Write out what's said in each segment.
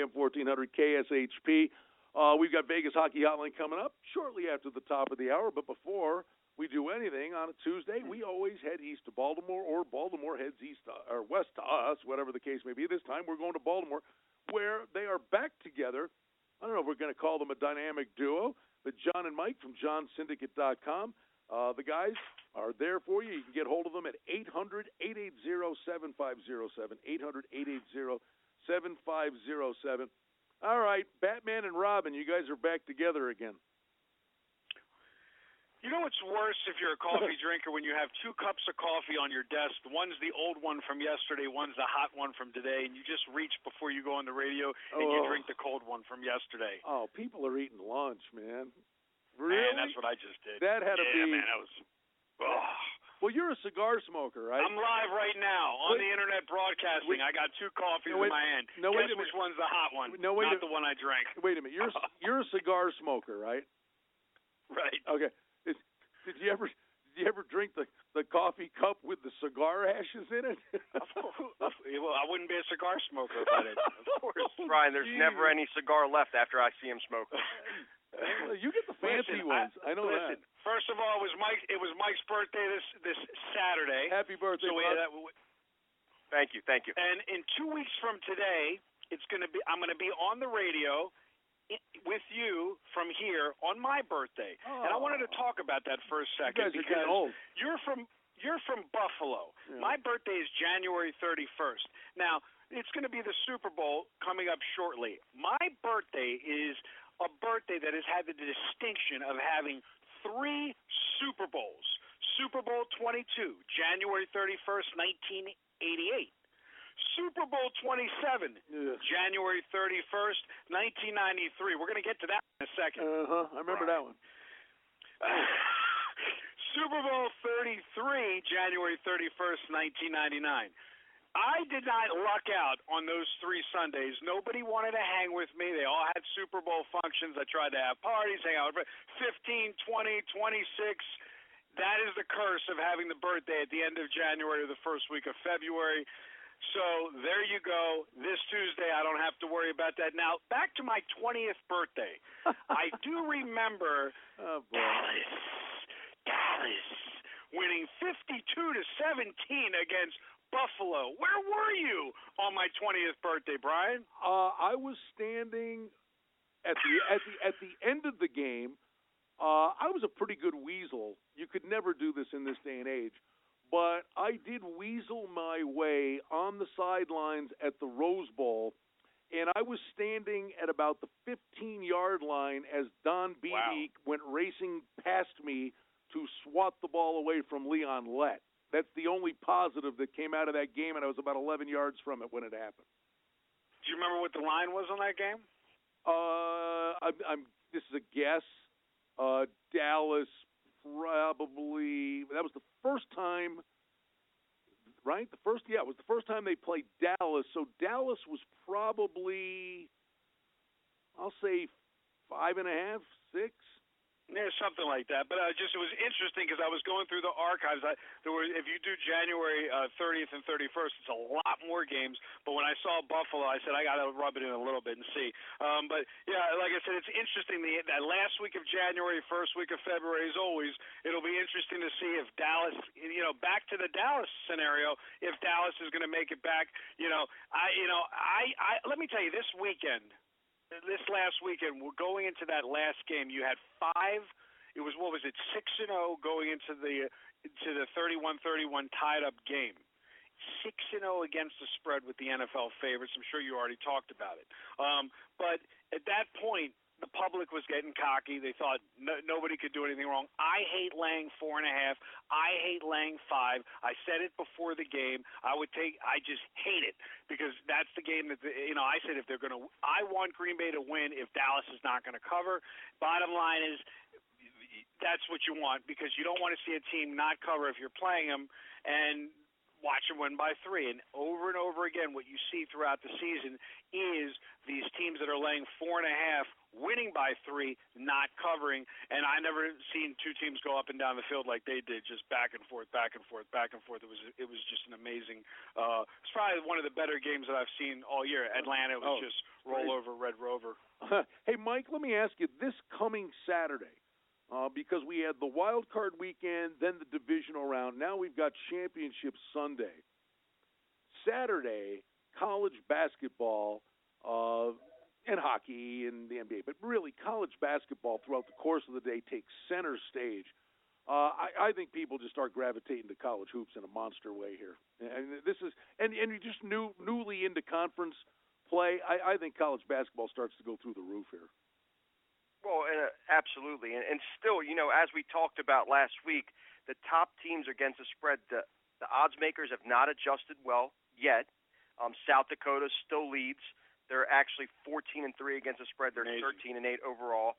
AM 1400 KSHP. Uh, we've got Vegas Hockey Hotline coming up shortly after the top of the hour, but before we do anything on a Tuesday, we always head east to Baltimore, or Baltimore heads east to, or west to us, whatever the case may be. This time we're going to Baltimore, where they are back together. I don't know if we're going to call them a dynamic duo, but John and Mike from JohnSyndicate.com. Uh, the guys are there for you. You can get hold of them at 800 880 7507. 800 880 7507. All right, Batman and Robin, you guys are back together again. You know what's worse if you're a coffee drinker when you have two cups of coffee on your desk. One's the old one from yesterday, one's the hot one from today, and you just reach before you go on the radio and Oh. you drink the cold one from yesterday. Oh, people are eating lunch, man. Really? Man, that's what I just did. That had to yeah, be- man, that was. Oh. Well, you're a cigar smoker, right? I'm live right now on Wait. the internet broadcasting. Wait. I got two coffees No, wait. in my hand. No, Guess a which one's the hot one? No, wait Not a- the one I drank. Wait a minute. You're you're a cigar smoker, right? Right. Okay. Is, did you ever did you ever drink the the coffee cup with the cigar ashes in it? Of course. well, I wouldn't be a cigar smoker if I did. Oh, of course. Brian, there's Jesus. never any cigar left after I see him smoke. You get the fancy Listen, ones. I, know listen, that. First of all, it was Mike. It was Mike's birthday this this Saturday. Happy birthday, so we, that, Thank you, thank you. and in two weeks from today, it's going to be. I'm going to be on the radio with you from here on my birthday, oh. and I oh. wanted to talk about that for a You second guys are because old. you're from you're from Buffalo. Yeah. My birthday is January 31st. Now, it's going to be the Super Bowl coming up shortly. My birthday is a birthday that has had the distinction of having three Super Bowls. Super Bowl 22, January 31st, 1988. Super Bowl 27, Yeah. January 31st, 1993. We're going to get to that in a second. Uh huh. I remember that one. Super Bowl 33, January 31st, 1999. I did not luck out on those three Sundays. Nobody wanted to hang with me. They all had Super Bowl functions. I tried to have parties, hang out with 15, 20, 26. That is the curse of having the birthday at the end of January or the first week of February. So there you go. This Tuesday, I don't have to worry about that. Now, back to my 20th birthday. I do remember Oh boy. Dallas, Dallas, winning 52 to 17 against Buffalo. Where were you on my 20th birthday, Brian? Uh, I was standing at the at the at the end of the game. Uh, I was a pretty good weasel. You could never do this in this day and age, but I did weasel my way on the sidelines at the Rose Bowl, and I was standing at about the 15 yard line as Don Beebe Wow. went racing past me to swat the ball away from Leon Lett. That's the only positive that came out of that game, and I was about 11 yards from it when it happened. Do you remember what the line was on that game? Uh, I'm, I'm. This is a guess. Uh, Dallas probably. That was the first time, right? The first, yeah, it was the first time they played Dallas. So Dallas was probably, I'll say, five and a half, six. Yeah, something like that. But uh, just it was interesting because I was going through the archives. I, there were, if you do January uh, 30th and 31st, it's a lot more games. But when I saw Buffalo, I said I got to rub it in a little bit and see. Um, but yeah, like I said, it's interesting. The that last week of January, first week of February, as always, it'll be interesting to see if Dallas, you know, back to the Dallas scenario, if Dallas is going to make it back. You know, I, you know, I, I let me tell you, this weekend this last weekend, we're going into that last game. You had five. It was what was it? Six and zero going into the to the thirty-one-thirty-one tied up game. Six and zero against the spread with the NFL favorites. I'm sure you already talked about it. Um, but at that point, the public was getting cocky. They thought no, nobody could do anything wrong. I hate laying four and a half. I hate laying five. I said it before the game. I would take. I just hate it because that's the game that the, you know. I said if they're going to, I want Green Bay to win. If Dallas is not going to cover, bottom line is that's what you want because you don't want to see a team not cover if you're playing them and watch them win by three. And over and over again, what you see throughout the season is these teams that are laying four and a half winning by three, not covering. And I never seen two teams go up and down the field like they did, just back and forth, back and forth, back and forth. It was it was just an amazing. Uh, it's probably one of the better games that I've seen all year. Atlanta was Oh, just roll great Red Rover. hey, Mike, let me ask you this coming Saturday, uh, because we had the wild card weekend, then the divisional round. Now we've got championship Sunday. Saturday, college basketball uh, and hockey and the NBA, but really college basketball throughout the course of the day takes center stage. Uh, I, I think people just start gravitating to college hoops in a monster way here, and this is and and you just new newly into conference play. I, I think college basketball starts to go through the roof here. Well, uh, absolutely, and, and still, you know, as we talked about last week, the top teams against the spread, the the odds makers have not adjusted well yet. Um, South Dakota still leads. They're actually 14 and three against the spread. They're Amazing. 13 and eight overall.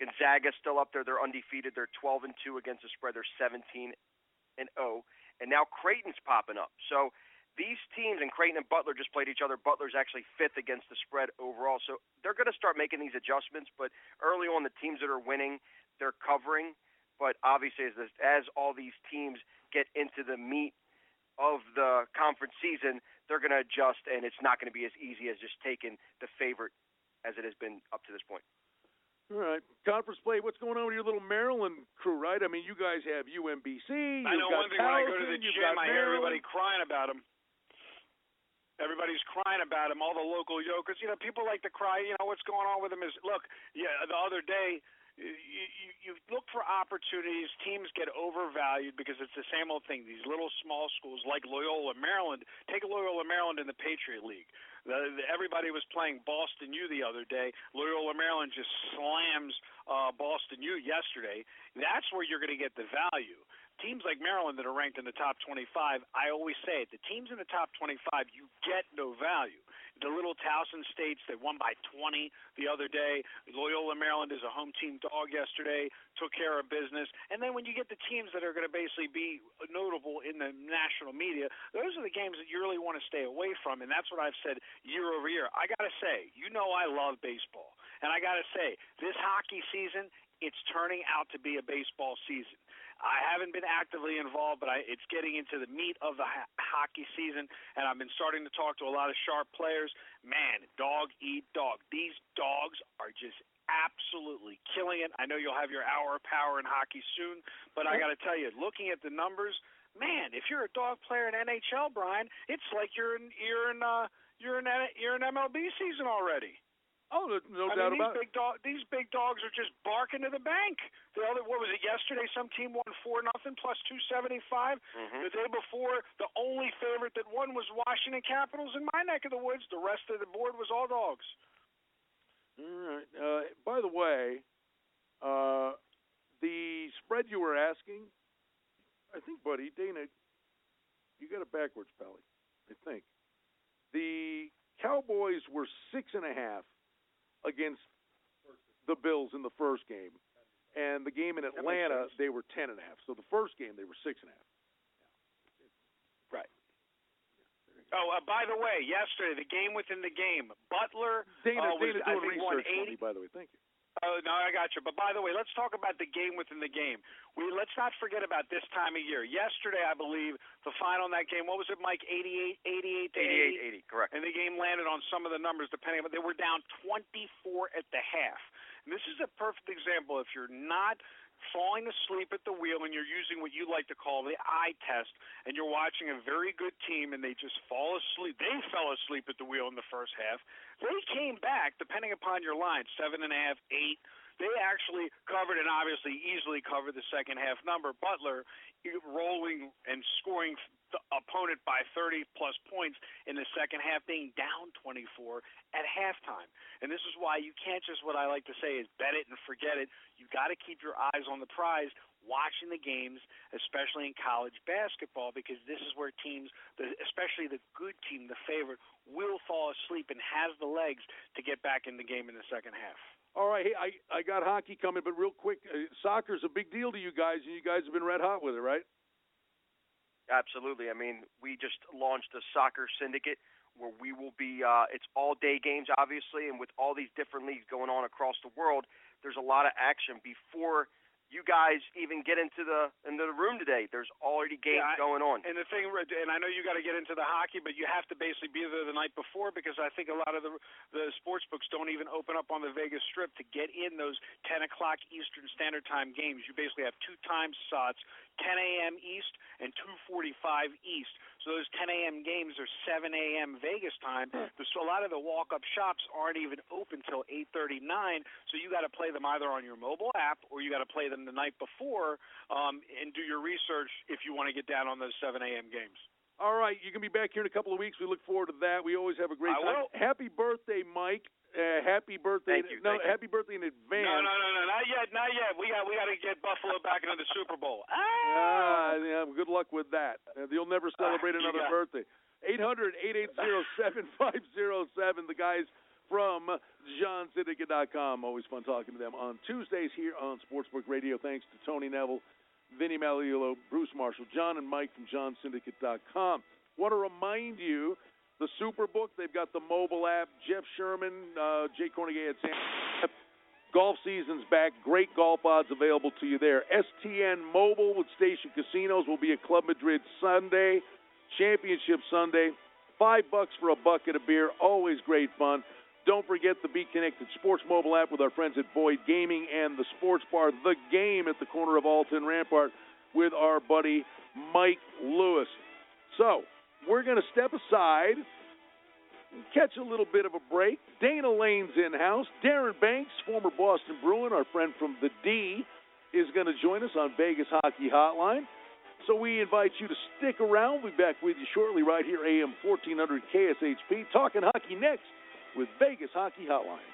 Gonzaga's still up there. They're undefeated. They're 12 and two against the spread. They're 17 and 0. And now Creighton's popping up. So these teams and Creighton and Butler just played each other. Butler's actually fifth against the spread overall. So they're going to start making these adjustments. But early on, the teams that are winning, they're covering. But obviously, as, this, as all these teams get into the meat of the conference season, they're going to adjust, and it's not going to be as easy as just taking the favorite as it has been up to this point. All right, conference play. What's going on with your little Maryland crew? Right? I mean, you guys have UMBC. I know one thing when I go to the gym, got I hear everybody crying about him. Everybody's crying about him. All the local yokers, you know, people like to cry. You know what's going on with him is look. Yeah, the other day, you you, look for opportunities. Teams get overvalued because it's the same old thing. These little small schools like Loyola Maryland. Take Loyola Maryland in the Patriot League. The, the, everybody was playing Boston U the other day. Loyola Maryland just slams uh, Boston U yesterday. That's where you're going to get the value teams like Maryland that are ranked in the top 25, I always say it, the teams in the top 25, you get no value. The little Towson states that won by 20 the other day. Loyola Maryland is a home team dog yesterday, took care of business. And then when you get the teams that are going to basically be notable in the national media, those are the games that you really want to stay away from. And that's what I've said year over year. I got to say, you know I love baseball. And I got to say, this hockey season, it's turning out to be a baseball season. I haven't been actively involved, but I, it's getting into the meat of the ho- hockey season, and I've been starting to talk to a lot of sharp players. Man, dog eat dog. These dogs are just absolutely killing it. I know you'll have your hour of power in hockey soon, but I got to tell you, looking at the numbers, man, if you're a dog player in NHL, Brian, it's like you're in you're in uh, you're in you're in MLB season already. Oh, no, no I doubt mean, about these big dog, these big dogs are just barking to the bank. The other, what was it yesterday? Some team won four nothing plus two seventy five. Mhm. The day before, the only favorite that won was Washington Capitals in my neck of the woods. The rest of the board was all dogs. All right. Uh, by the way, uh, the spread you were asking, I think, buddy, Dana, you got it backwards, Pally. I think the Cowboys were six and a half against the Bills in the first game, and the game in Atlanta they were ten and a half. So the first game they were six and a half. Right. Oh, uh, by the way, yesterday the game within the game, Butler Dana, uh, was Dana I doing think research for me, by the way. Thank you. Oh no, I got you. But by the way, let's talk about the game within the game. We let's not forget about this time of year. Yesterday, I believe the final in that game. What was it, Mike? 88, 88 to 88 80, correct. And the game landed on some of the numbers depending but they were down 24 at the half. And this is a perfect example. If you're not falling asleep at the wheel and you're using what you like to call the eye test and you're watching a very good team and they just fall asleep they fell asleep at the wheel in the first half they came back depending upon your line seven and a half eight. They actually covered and obviously easily covered the second half number. Butler rolling and scoring the opponent by 30 plus points in the second half, being down 24 at halftime. And this is why you can't just what I like to say is bet it and forget it. You got to keep your eyes on the prize, watching the games, especially in college basketball, because this is where teams, especially the good team, the favorite, will fall asleep and has the legs to get back in the game in the second half. All right, hey, I I got hockey coming, but real quick, uh, soccer's a big deal to you guys, and you guys have been red hot with it, right? Absolutely. I mean, we just launched a soccer syndicate where we will be. Uh, it's all day games, obviously, and with all these different leagues going on across the world, there's a lot of action before you guys even get into the into the room today. There's already games Yeah, I- going on. And the thing, and I know you got to get into the hockey, but you have to basically be there the night before because I think a lot of the the sports books don't even open up on the Vegas Strip to get in those 10 o'clock Eastern Standard Time games. You basically have two time slots, 10 a.m. East and 2:45 East. So those 10 a.m. games are 7 a.m. Vegas time. So a lot of the walk-up shops aren't even open till 8:39. So you got to play them either on your mobile app or you got to play them the night before um, and do your research if you want to get down on those 7 a.m. games. All right, you can be back here in a couple of weeks. We look forward to that. We always have a great I time. will. Happy birthday, Mike. Uh, happy birthday. Thank you, no, thank you. happy birthday in advance. No, no, no, not yet. We got we got to get Buffalo back into the Super Bowl. Ah, Ah! yeah, good luck with that. You'll never celebrate you another got- birthday. 800-880-7507. The guys from JohnSyndicate.com. Always fun talking to them on Tuesdays here on Sportsbook Radio. Thanks to Tony Neville, Vinny Magliulo, Bruce Marshall, John and Mike from JohnSyndicate.com. Want to remind you, the Superbook, they've got the mobile app. Jeff Sherman, uh, Jay Kornegay at San Golf season's back. Great golf odds available to you there. STN Mobile with Station Casinos will be at Club Madrid Sunday, Championship Sunday. Five bucks for a bucket of beer. Always great fun. Don't forget the Be Connected Sports mobile app with our friends at Boyd Gaming and the Sports Bar, The Game at the corner of Alta and Rampart with our buddy Mike Lewis. So, we're going to step aside catch a little bit of a break. Dana Lane's in house. Darren Banks, former Boston Bruin, our friend from the D, is going to join us on Vegas Hockey Hotline. So we invite you to stick around. We'll be back with you shortly right here, AM 1400 KSHP, talking hockey next with Vegas Hockey Hotline.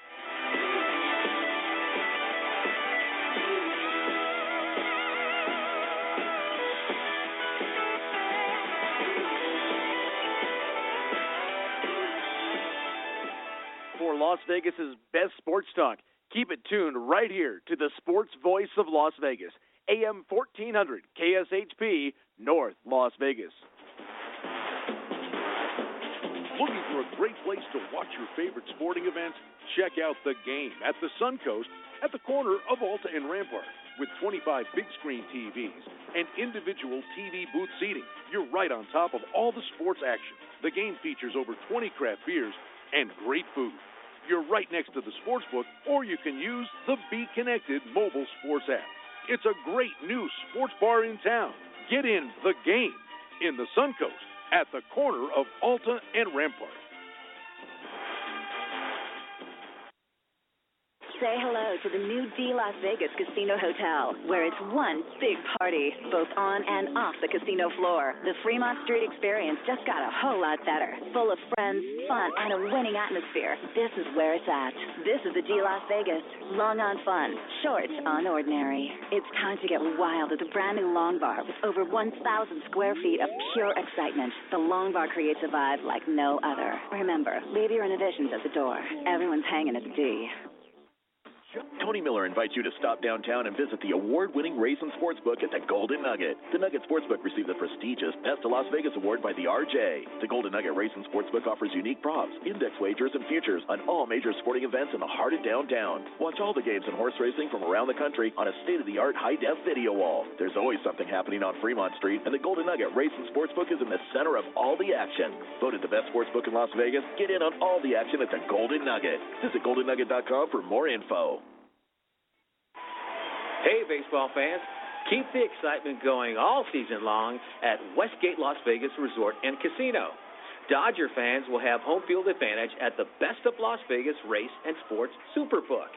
Las Vegas's best sports talk. Keep it tuned right here to the sports voice of Las Vegas, AM 1400 KSHP, North Las Vegas. Looking for a great place to watch your favorite sporting events? Check out The Game at the Suncoast at the corner of Alta and Rampart. With 25 big screen TVs and individual TV booth seating, you're right on top of all the sports action. The game features over 20 craft beers and great food. You're right next to the sportsbook, or you can use the Be Connected mobile sports app. It's a great new sports bar in town. Get in the game in the Suncoast at the corner of Alta and Rampart. Say hello to the new D Las Vegas Casino Hotel, where it's one big party, both on and off the casino floor. The Fremont Street experience just got a whole lot better. Full of friends, fun, and a winning atmosphere. This is where it's at. This is the D Las Vegas. Long on fun, short on ordinary. It's time to get wild at the brand new Long Bar with over 1,000 square feet of pure excitement. The Long Bar creates a vibe like no other. Remember, leave your inhibitions at the door. Everyone's hanging at the D you Tony Miller invites you to stop downtown and visit the award-winning Race and Sportsbook at the Golden Nugget. The Nugget Sportsbook received the prestigious Best of Las Vegas Award by the RJ. The Golden Nugget Race and Sportsbook offers unique props, index wagers, and futures on all major sporting events in the heart of downtown. Watch all the games in horse racing from around the country on a state-of-the-art high-def video wall. There's always something happening on Fremont Street, and the Golden Nugget Race and Sportsbook is in the center of all the action. Voted the best sportsbook in Las Vegas, get in on all the action at the Golden Nugget. Visit goldennugget.com for more info. Hey, baseball fans. Keep the excitement going all season long at Westgate Las Vegas Resort and Casino. Dodger fans will have home field advantage at the Best of Las Vegas Race and Sports Superbook.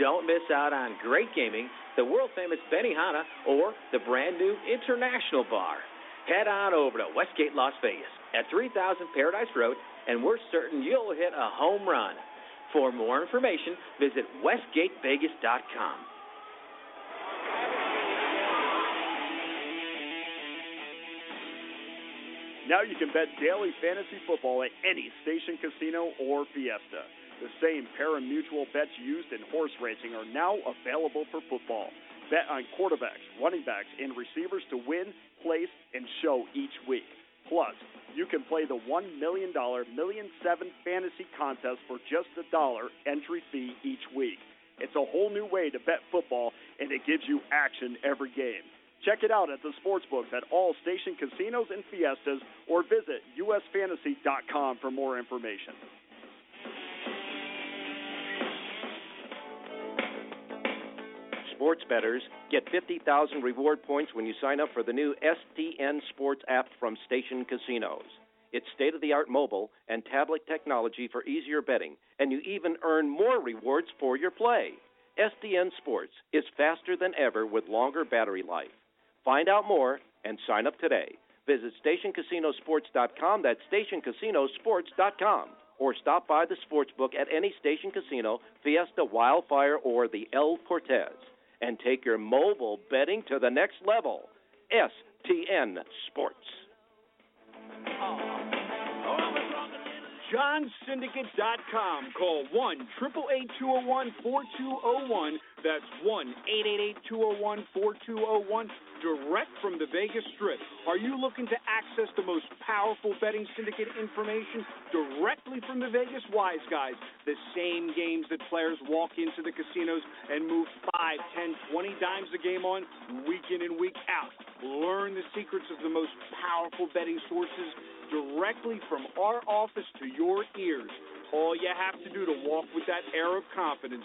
Don't miss out on great gaming, the world famous Benihana, or the brand new International Bar. Head on over to Westgate Las Vegas at 3000 Paradise Road, and we're certain you'll hit a home run. For more information, visit westgatevegas.com. Now you can bet daily fantasy football at any station casino or fiesta. The same pari-mutuel bets used in horse racing are now available for football. Bet on quarterbacks, running backs, and receivers to win, place, and show each week. Plus, you can play the $1 million Million 7 fantasy contest for just a dollar entry fee each week. It's a whole new way to bet football, and it gives you action every game. Check it out at the sportsbooks at all station casinos and fiestas or visit usfantasy.com for more information. Sports bettors get 50,000 reward points when you sign up for the new STN Sports app from Station Casinos. It's state of the art mobile and tablet technology for easier betting, and you even earn more rewards for your play. STN Sports is faster than ever with longer battery life. Find out more and sign up today. Visit stationcasinosports.com. That's stationcasinosports.com. Or stop by the sportsbook at any station casino, Fiesta, Wildfire, or the El Cortez. And take your mobile betting to the next level. STN Sports. JohnSyndicate.com. Call 1 888 4201 That's 1 888 201 4201 direct from the Vegas Strip. Are you looking to access the most powerful betting syndicate information directly from the Vegas Wise Guys? The same games that players walk into the casinos and move 5, 10, 20 dimes a game on week in and week out. Learn the secrets of the most powerful betting sources directly from our office to your ears. All you have to do to walk with that air of confidence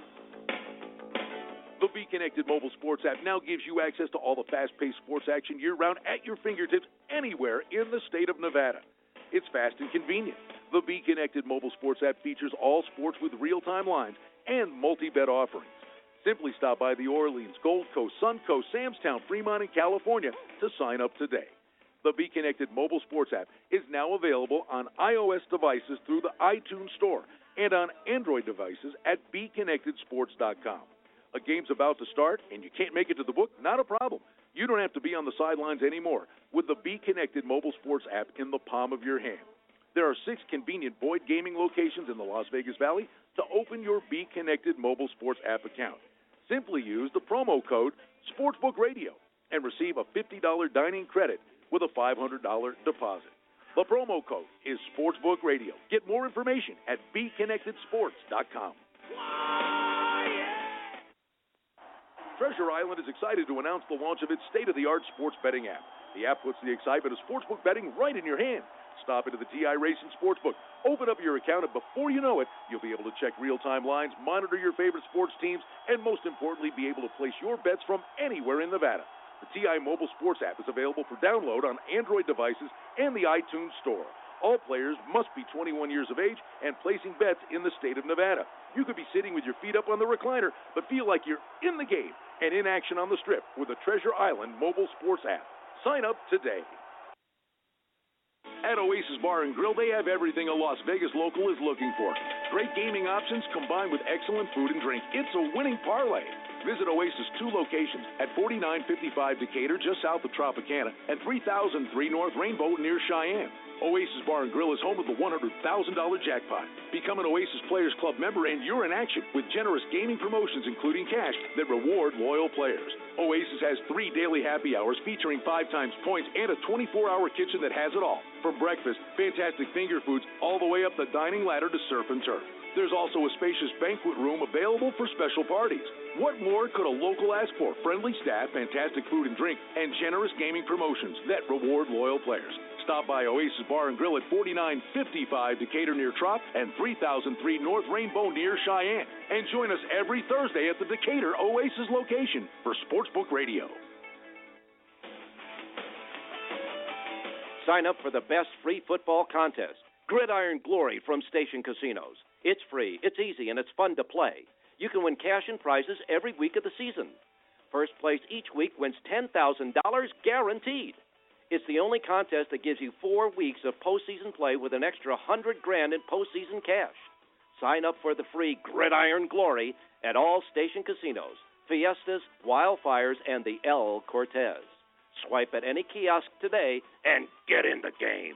The Be Connected mobile sports app now gives you access to all the fast paced sports action year round at your fingertips anywhere in the state of Nevada. It's fast and convenient. The Be Connected mobile sports app features all sports with real time lines and multi bet offerings. Simply stop by the Orleans, Gold Coast, Suncoast, Samstown, Fremont, and California to sign up today. The Be Connected mobile sports app is now available on iOS devices through the iTunes Store and on Android devices at BeConnectedSports.com. A game's about to start and you can't make it to the book? Not a problem. You don't have to be on the sidelines anymore with the Be Connected mobile sports app in the palm of your hand. There are six convenient Boyd gaming locations in the Las Vegas Valley to open your Be Connected mobile sports app account. Simply use the promo code Sportsbook Radio and receive a $50 dining credit with a $500 deposit. The promo code is Sportsbook Radio. Get more information at BeConnectedSports.com. Treasure Island is excited to announce the launch of its state of the art sports betting app. The app puts the excitement of sportsbook betting right in your hand. Stop into the TI Racing Sportsbook, open up your account, and before you know it, you'll be able to check real time lines, monitor your favorite sports teams, and most importantly, be able to place your bets from anywhere in Nevada. The TI Mobile Sports app is available for download on Android devices and the iTunes Store. All players must be 21 years of age and placing bets in the state of Nevada. You could be sitting with your feet up on the recliner, but feel like you're in the game and in action on the strip with the Treasure Island mobile sports app. Sign up today. At Oasis Bar and Grill, they have everything a Las Vegas local is looking for. Great gaming options combined with excellent food and drink. It's a winning parlay. Visit Oasis two locations at 4955 Decatur, just south of Tropicana, and 3003 North Rainbow near Cheyenne. Oasis Bar and Grill is home of the $100,000 jackpot. Become an Oasis Players Club member and you're in action with generous gaming promotions, including cash, that reward loyal players. Oasis has three daily happy hours featuring five times points and a 24 hour kitchen that has it all. From breakfast, fantastic finger foods, all the way up the dining ladder to surf and turf. There's also a spacious banquet room available for special parties. What more could a local ask for? Friendly staff, fantastic food and drink, and generous gaming promotions that reward loyal players. Stop by Oasis Bar and Grill at 4955 Decatur near Trop and 3003 North Rainbow near Cheyenne. And join us every Thursday at the Decatur Oasis location for Sportsbook Radio. Sign up for the best free football contest, Gridiron Glory from Station Casinos. It's free, it's easy, and it's fun to play. You can win cash and prizes every week of the season. First place each week wins $10,000 guaranteed. It's the only contest that gives you four weeks of postseason play with an extra hundred grand in postseason cash. Sign up for the free Gridiron Glory at all station casinos, Fiestas, Wildfires, and the El Cortez. Swipe at any kiosk today and get in the game.